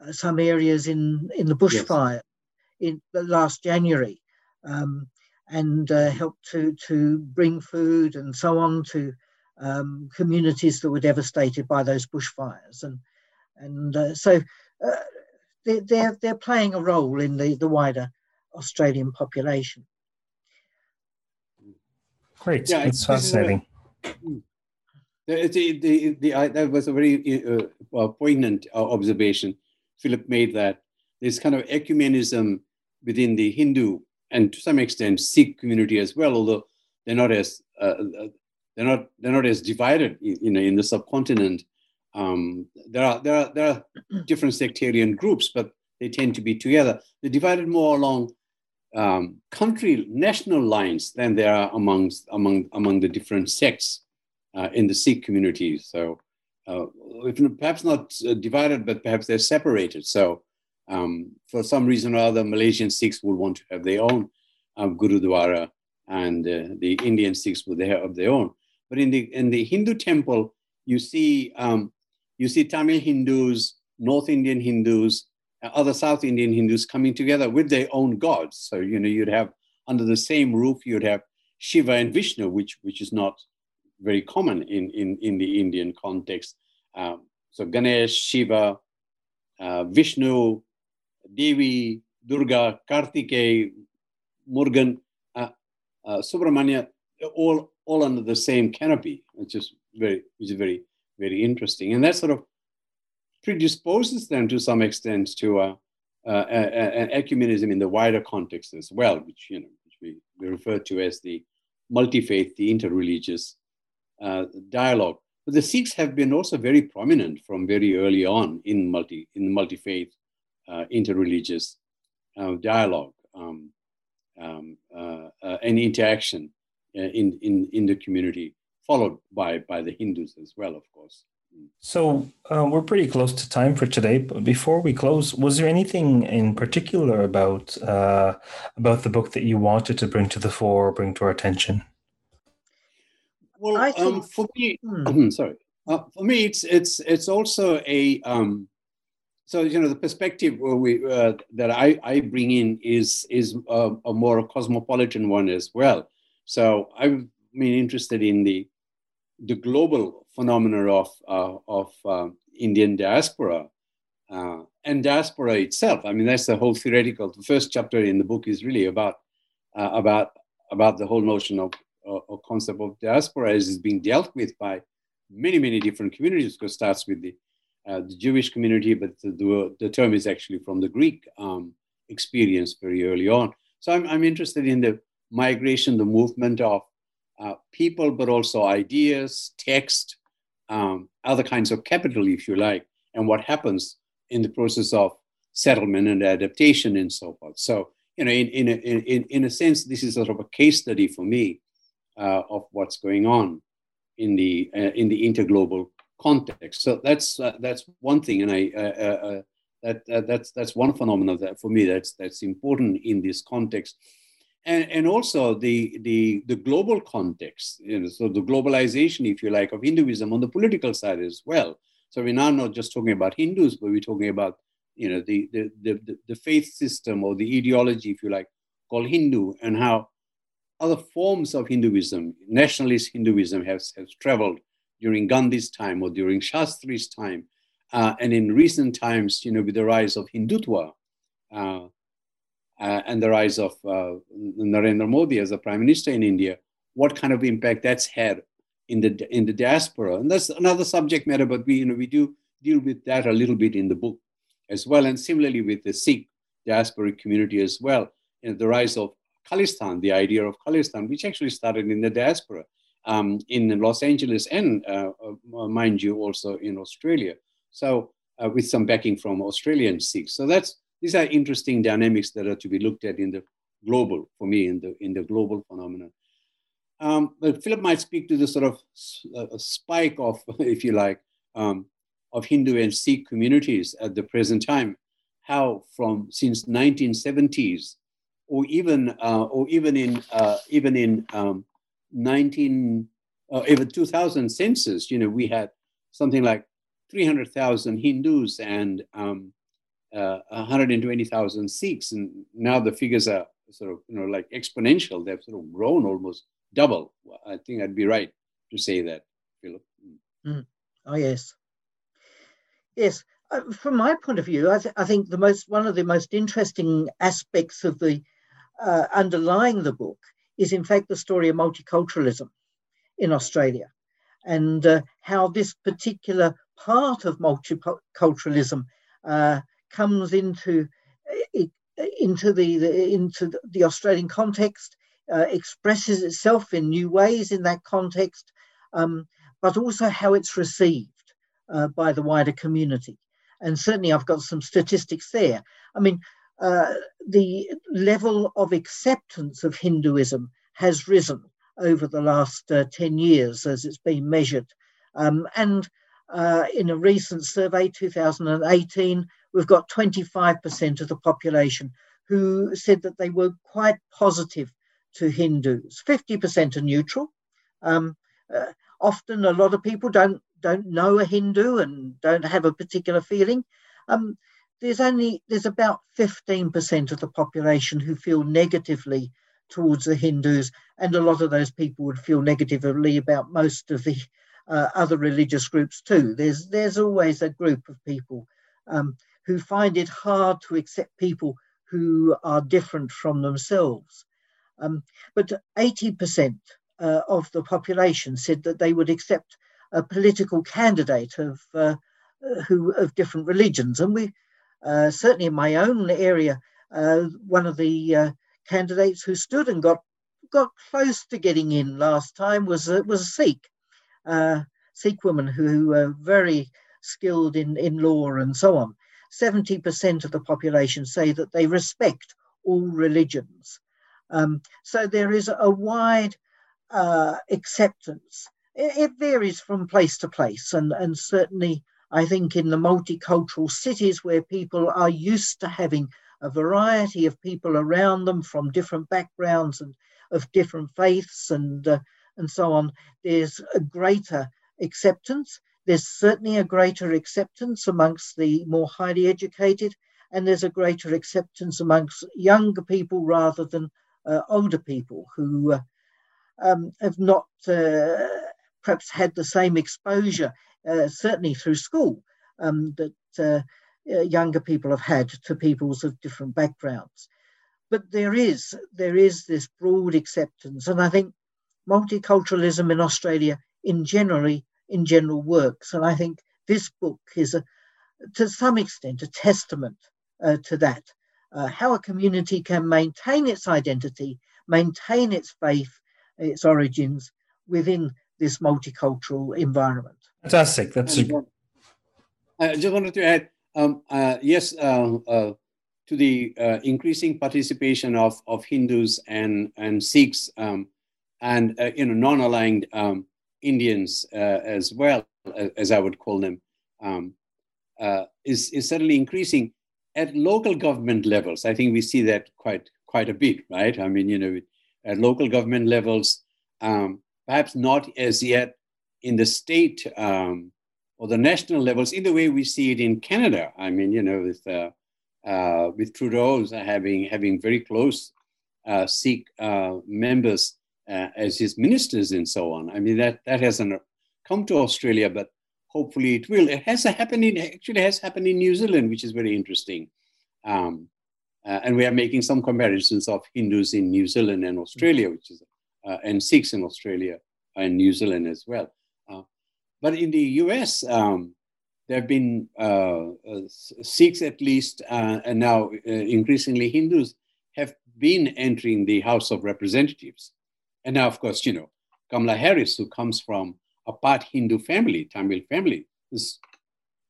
uh, some areas in in the bushfire yes. in last January, um, and uh, helped to to bring food and so on to um, communities that were devastated by those bushfires, and and uh, so uh, they, they're they're playing a role in the the wider Australian population. Great. Yeah, it's fascinating. The, the, the, the, uh, that was a very uh, poignant uh, observation Philip made that this kind of ecumenism within the Hindu and to some extent Sikh community as well, although they're not as uh, uh they're not they're not as divided you know in the subcontinent. Um, there are there are there are [clears throat] different sectarian groups, but they tend to be together. They're divided more along um, country national lines than there are amongst among among the different sects uh, in the Sikh community. So, uh, perhaps not uh, divided, but perhaps they're separated. So, um, for some reason or other, Malaysian Sikhs will want to have their own um, Gurudwara, and uh, the Indian Sikhs will have their own. But in the in the Hindu temple, you see um, you see Tamil Hindus, North Indian Hindus, other South Indian Hindus coming together with their own gods. So you know you'd have under the same roof you'd have Shiva and Vishnu, which which is not very common in in, in the Indian context. Um, so Ganesh, Shiva, uh, Vishnu, Devi, Durga, Kartikeya, Murugan, uh, uh, Subramanya, all all under the same canopy, which is very, which is very, very interesting. And that sort of predisposes them to some extent to uh, uh, an ecumenism in the wider context as well, which you know, which we, we refer to as the multi-faith, the interreligious uh, dialogue. But the Sikhs have been also very prominent from very early on in multi in multi-faith, uh, interreligious uh, dialogue um, um, uh, uh, and interaction uh, in, in, in the community, followed by, by the Hindus as well, of course. Mm. So uh, we're pretty close to time for today. But before we close, was there anything in particular about uh, about the book that you wanted to bring to the fore, or bring to our attention? Well, I um, think, um, for me, hmm. [clears throat] sorry, uh, for me, it's it's it's also a um, so you know the perspective we, uh, that I, I bring in is is a, a more cosmopolitan one as well. So I've been interested in the the global phenomena of uh, of uh, Indian diaspora uh, and diaspora itself. I mean, that's the whole theoretical. The first chapter in the book is really about uh, about about the whole notion of or concept of diaspora as is being dealt with by many many different communities. Because starts with the uh, the Jewish community, but the, the, the, term is actually from the Greek um, experience very early on. So I'm, I'm interested in the migration, the movement of uh, people, but also ideas, text, um, other kinds of capital, if you like, and what happens in the process of settlement and adaptation and so forth. So, you know, in, in, a, in, in a sense, this is sort of a case study for me uh, of what's going on in the, uh, in the interglobal context. So that's, uh, that's one thing. And I, uh, uh, that, that's, that's one phenomenon that for me that's, that's important in this context and, and also the, the, the global context, you know, so the globalization, if you like, of Hinduism on the political side as well. So we're now not just talking about Hindus, but we're talking about, you know, the, the, the, the faith system or the ideology, if you like, called Hindu, and how other forms of Hinduism, nationalist Hinduism, has, has traveled during Gandhi's time or during Shastri's time. Uh, and in recent times, you know, with the rise of Hindutva, uh, and the rise of uh, Narendra Modi as a prime minister in India, what kind of impact that's had in the in the diaspora, and that's another subject matter. But we you know we do deal with that a little bit in the book as well, and similarly with the Sikh diasporic community as well, and the rise of Khalistan, the idea of Khalistan, which actually started in the diaspora um, in Los Angeles and, uh, uh, mind you, also in Australia. So uh, with some backing from Australian Sikhs. So that's these are interesting dynamics that are to be looked at in the global, for me, in the, in the global phenomenon. Um, but Philip might speak to the sort of uh, spike of, [laughs] if you like, um, of Hindu and Sikh communities at the present time. How from since 1970s, or even uh, or even in uh, even in um, 19 uh, even 2000 census, you know, we had something like 300,000 Hindus and um, uh, 120,000 Sikhs, and now the figures are sort of you know like exponential. They've sort of grown almost double. I think I'd be right to say that, Philip. Mm. Oh yes, yes. Uh, from my point of view, I, th- I, think the most one of the most interesting aspects of the uh, underlying the book is, in fact, the story of multiculturalism in Australia, and uh, how this particular part of multiculturalism uh, comes into into the, the, into the Australian context, uh, expresses itself in new ways in that context, um, but also how it's received uh, by the wider community. And certainly, I've got some statistics there. I mean, uh, the level of acceptance of Hinduism has risen over the last uh, 10 years as it's been measured. Um, and uh, in a recent survey, 2018, we've got 25% of the population who said that they were quite positive to Hindus. 50% are neutral. Um, uh, often, a lot of people don't don't know a Hindu and don't have a particular feeling. Um, there's only there's about 15% of the population who feel negatively towards the Hindus, and a lot of those people would feel negatively about most of the uh, other religious groups too. There's there's always a group of people um, who find it hard to accept people who are different from themselves. Um, but 80% uh, of the population said that they would accept a political candidate of uh, who of different religions, and we uh, certainly in my own area, uh, one of the uh, candidates who stood and got got close to getting in last time was was a Sikh, Sikh women who were very skilled in, in law and so on. 70% of the population say that they respect all religions. Um, so there is a wide uh, acceptance. It, it, varies from place to place, and, and certainly I think in the multicultural cities where people are used to having a variety of people around them from different backgrounds and of different faiths and uh, and so on, there's a greater acceptance. There's certainly a greater acceptance amongst the more highly educated, and there's a greater acceptance amongst younger people rather than uh, older people who uh, um, have not uh, perhaps had the same exposure, uh, certainly through school, um, that uh, uh, younger people have had to peoples of different backgrounds. But there is there is this broad acceptance, and I think multiculturalism in Australia in generally in general works. And I think this book is a, to some extent a testament uh, to that. Uh, how a community can maintain its identity, maintain its faith, its origins within this multicultural environment. Fantastic. That's. A... I just wanted to add, um, uh, yes, uh, uh, to the uh, increasing participation of, of Hindus and and Sikhs um, and uh, you know non-aligned um, Indians uh, as well, as I would call them, um, uh, is is certainly increasing at local government levels. I think we see that quite quite a bit, right? I mean, you know, at local government levels, um, perhaps not as yet in the state um, or the national levels, in the way we see it in Canada. I mean, you know, with uh, uh, with Trudeau's having having very close uh, Sikh uh, members uh, as his ministers and so on. I mean, that, that hasn't come to Australia, but hopefully it will. It has happened in, actually has happened in New Zealand, which is very interesting. Um, uh, and we are making some comparisons of Hindus in New Zealand and Australia, which is, uh, and Sikhs in Australia and New Zealand as well. Uh, but in the US, um, there have been uh, uh, Sikhs at least, and now increasingly Hindus have been entering the House of Representatives. And now, of course, you know, Kamala Harris, who comes from a part Hindu family, Tamil family, is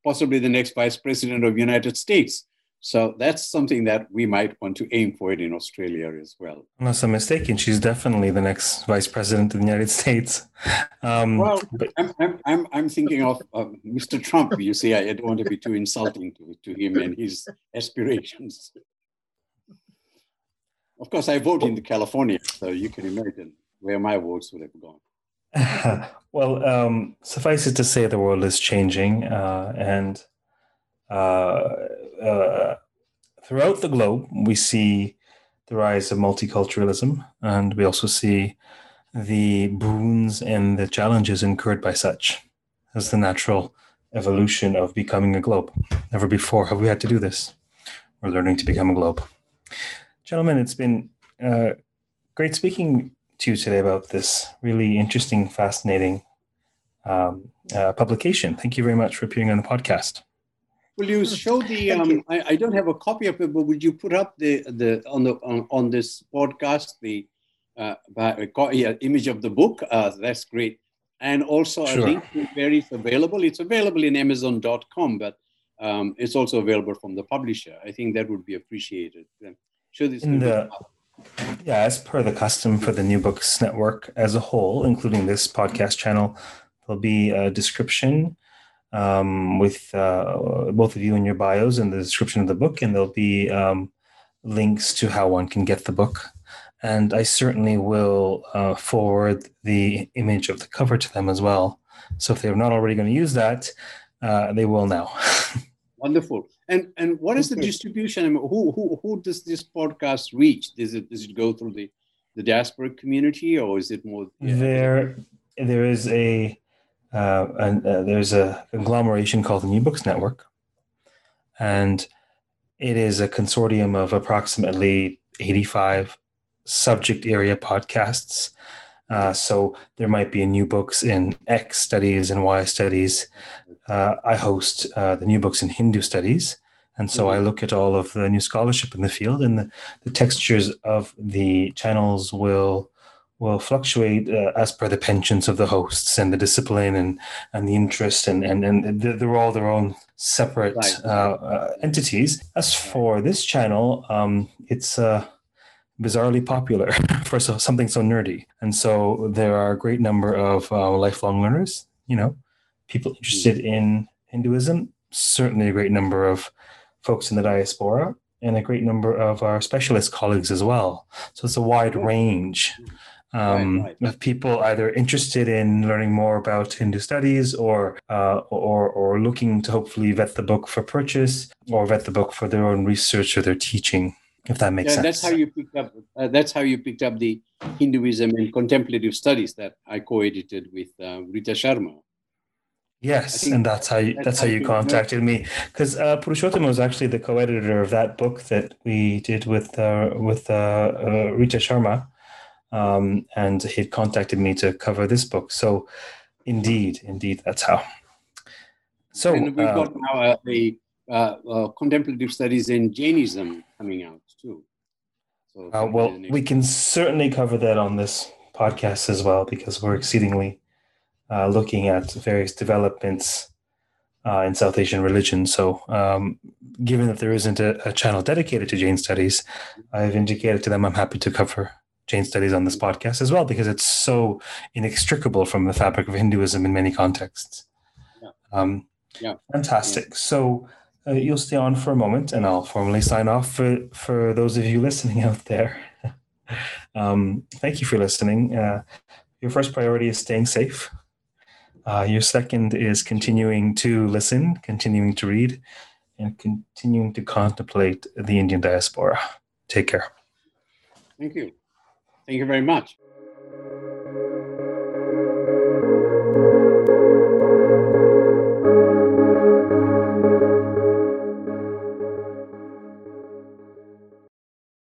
possibly the next vice president of the United States. So that's something that we might want to aim for it in Australia as well. Unless I'm mistaken, she's definitely the next vice president of the United States. Um, well, but... I'm, I'm, I'm, I'm, thinking of uh, Mr. Trump. You see, I don't want to be too insulting to, to him and his aspirations. Of course, I vote in California, so you can imagine where my votes would have gone. [laughs] well, um, suffice it to say, the world is changing, uh, and uh, uh, throughout the globe, we see the rise of multiculturalism, and we also see the boons and the challenges incurred by such as the natural evolution of becoming a globe. Never before have we had to do this. We're learning to become a globe. Gentlemen, it's been uh, great speaking to you today about this really interesting, fascinating um, uh, publication. Thank you very much for appearing on the podcast. Will you show the? Um, I, I, don't have a copy of it, but would you put up the the on the on, on this podcast the uh, yeah, image of the book? Uh, that's great, and also sure. a link to where it's available. It's available in Amazon.com, but um, it's also available from the publisher. I think that would be appreciated. Show this. In the, yeah, as per the custom for the New Books Network as a whole, including this podcast channel, there'll be a description um, with uh, both of you in your bios and the description of the book, and there'll be um, links to how one can get the book. And I certainly will uh, forward the image of the cover to them as well. So if they're not already going to use that, uh, they will now. [laughs] Wonderful. And and what is the distribution? I mean, who who who does this podcast reach? Does it does it go through the the diaspora community, or is it more? There, there is a uh, and uh, there's a conglomeration called the New Books Network, and it is a consortium of approximately 85 subject area podcasts. Uh, so there might be a new books in X studies and Y studies. Uh, I host uh, the new books in Hindu studies. And so I mm-hmm. look at all of the new scholarship in the field, and the, the textures of the channels will will fluctuate uh, as per the penchants of the hosts and the discipline and and the interest and and and they're all their own separate right. uh, uh, entities. As for this channel, um, it's uh, bizarrely popular [laughs] for so, something so nerdy, and so there are a great number of uh, lifelong learners. You know, people interested mm. in Hinduism. Certainly, a great number of folks in the diaspora. And a great number of our specialist colleagues as well. So it's a wide range um, right, right. of people either interested in learning more about Hindu studies or, uh, or or looking to hopefully vet the book for purchase or vet the book for their own research or their teaching. If that makes yeah, sense. That's how you picked up. Uh, that's how you picked up the Hinduism and contemplative studies that I co-edited with uh, Rita Sherma. Yes, and that's how you, that's, how you contacted me because uh, Purushottam was actually the co-editor of that book that we did with uh, with uh, uh Rita Sherma, um, and he contacted me to cover this book. So, indeed, indeed, that's how. So and we've uh, got now a, uh, uh, contemplative studies in Jainism coming out too. So uh, well, we can certainly cover that on this podcast as well because we're exceedingly uh, looking at various developments uh, in South Asian religion. So, um, given that there isn't a, a, channel dedicated to Jain studies, I've indicated to them I'm happy to cover Jain studies on this podcast as well because it's so inextricable from the fabric of Hinduism in many contexts. Yeah. Um, yeah. Fantastic. Yeah. So uh, you'll stay on for a moment and I'll formally sign off for, for those of you listening out there. [laughs] um, thank you for listening. Uh, your first priority is staying safe. Uh, your second is continuing to listen, continuing to read, and continuing to contemplate the Indian diaspora. Take care. Thank you. Thank you very much.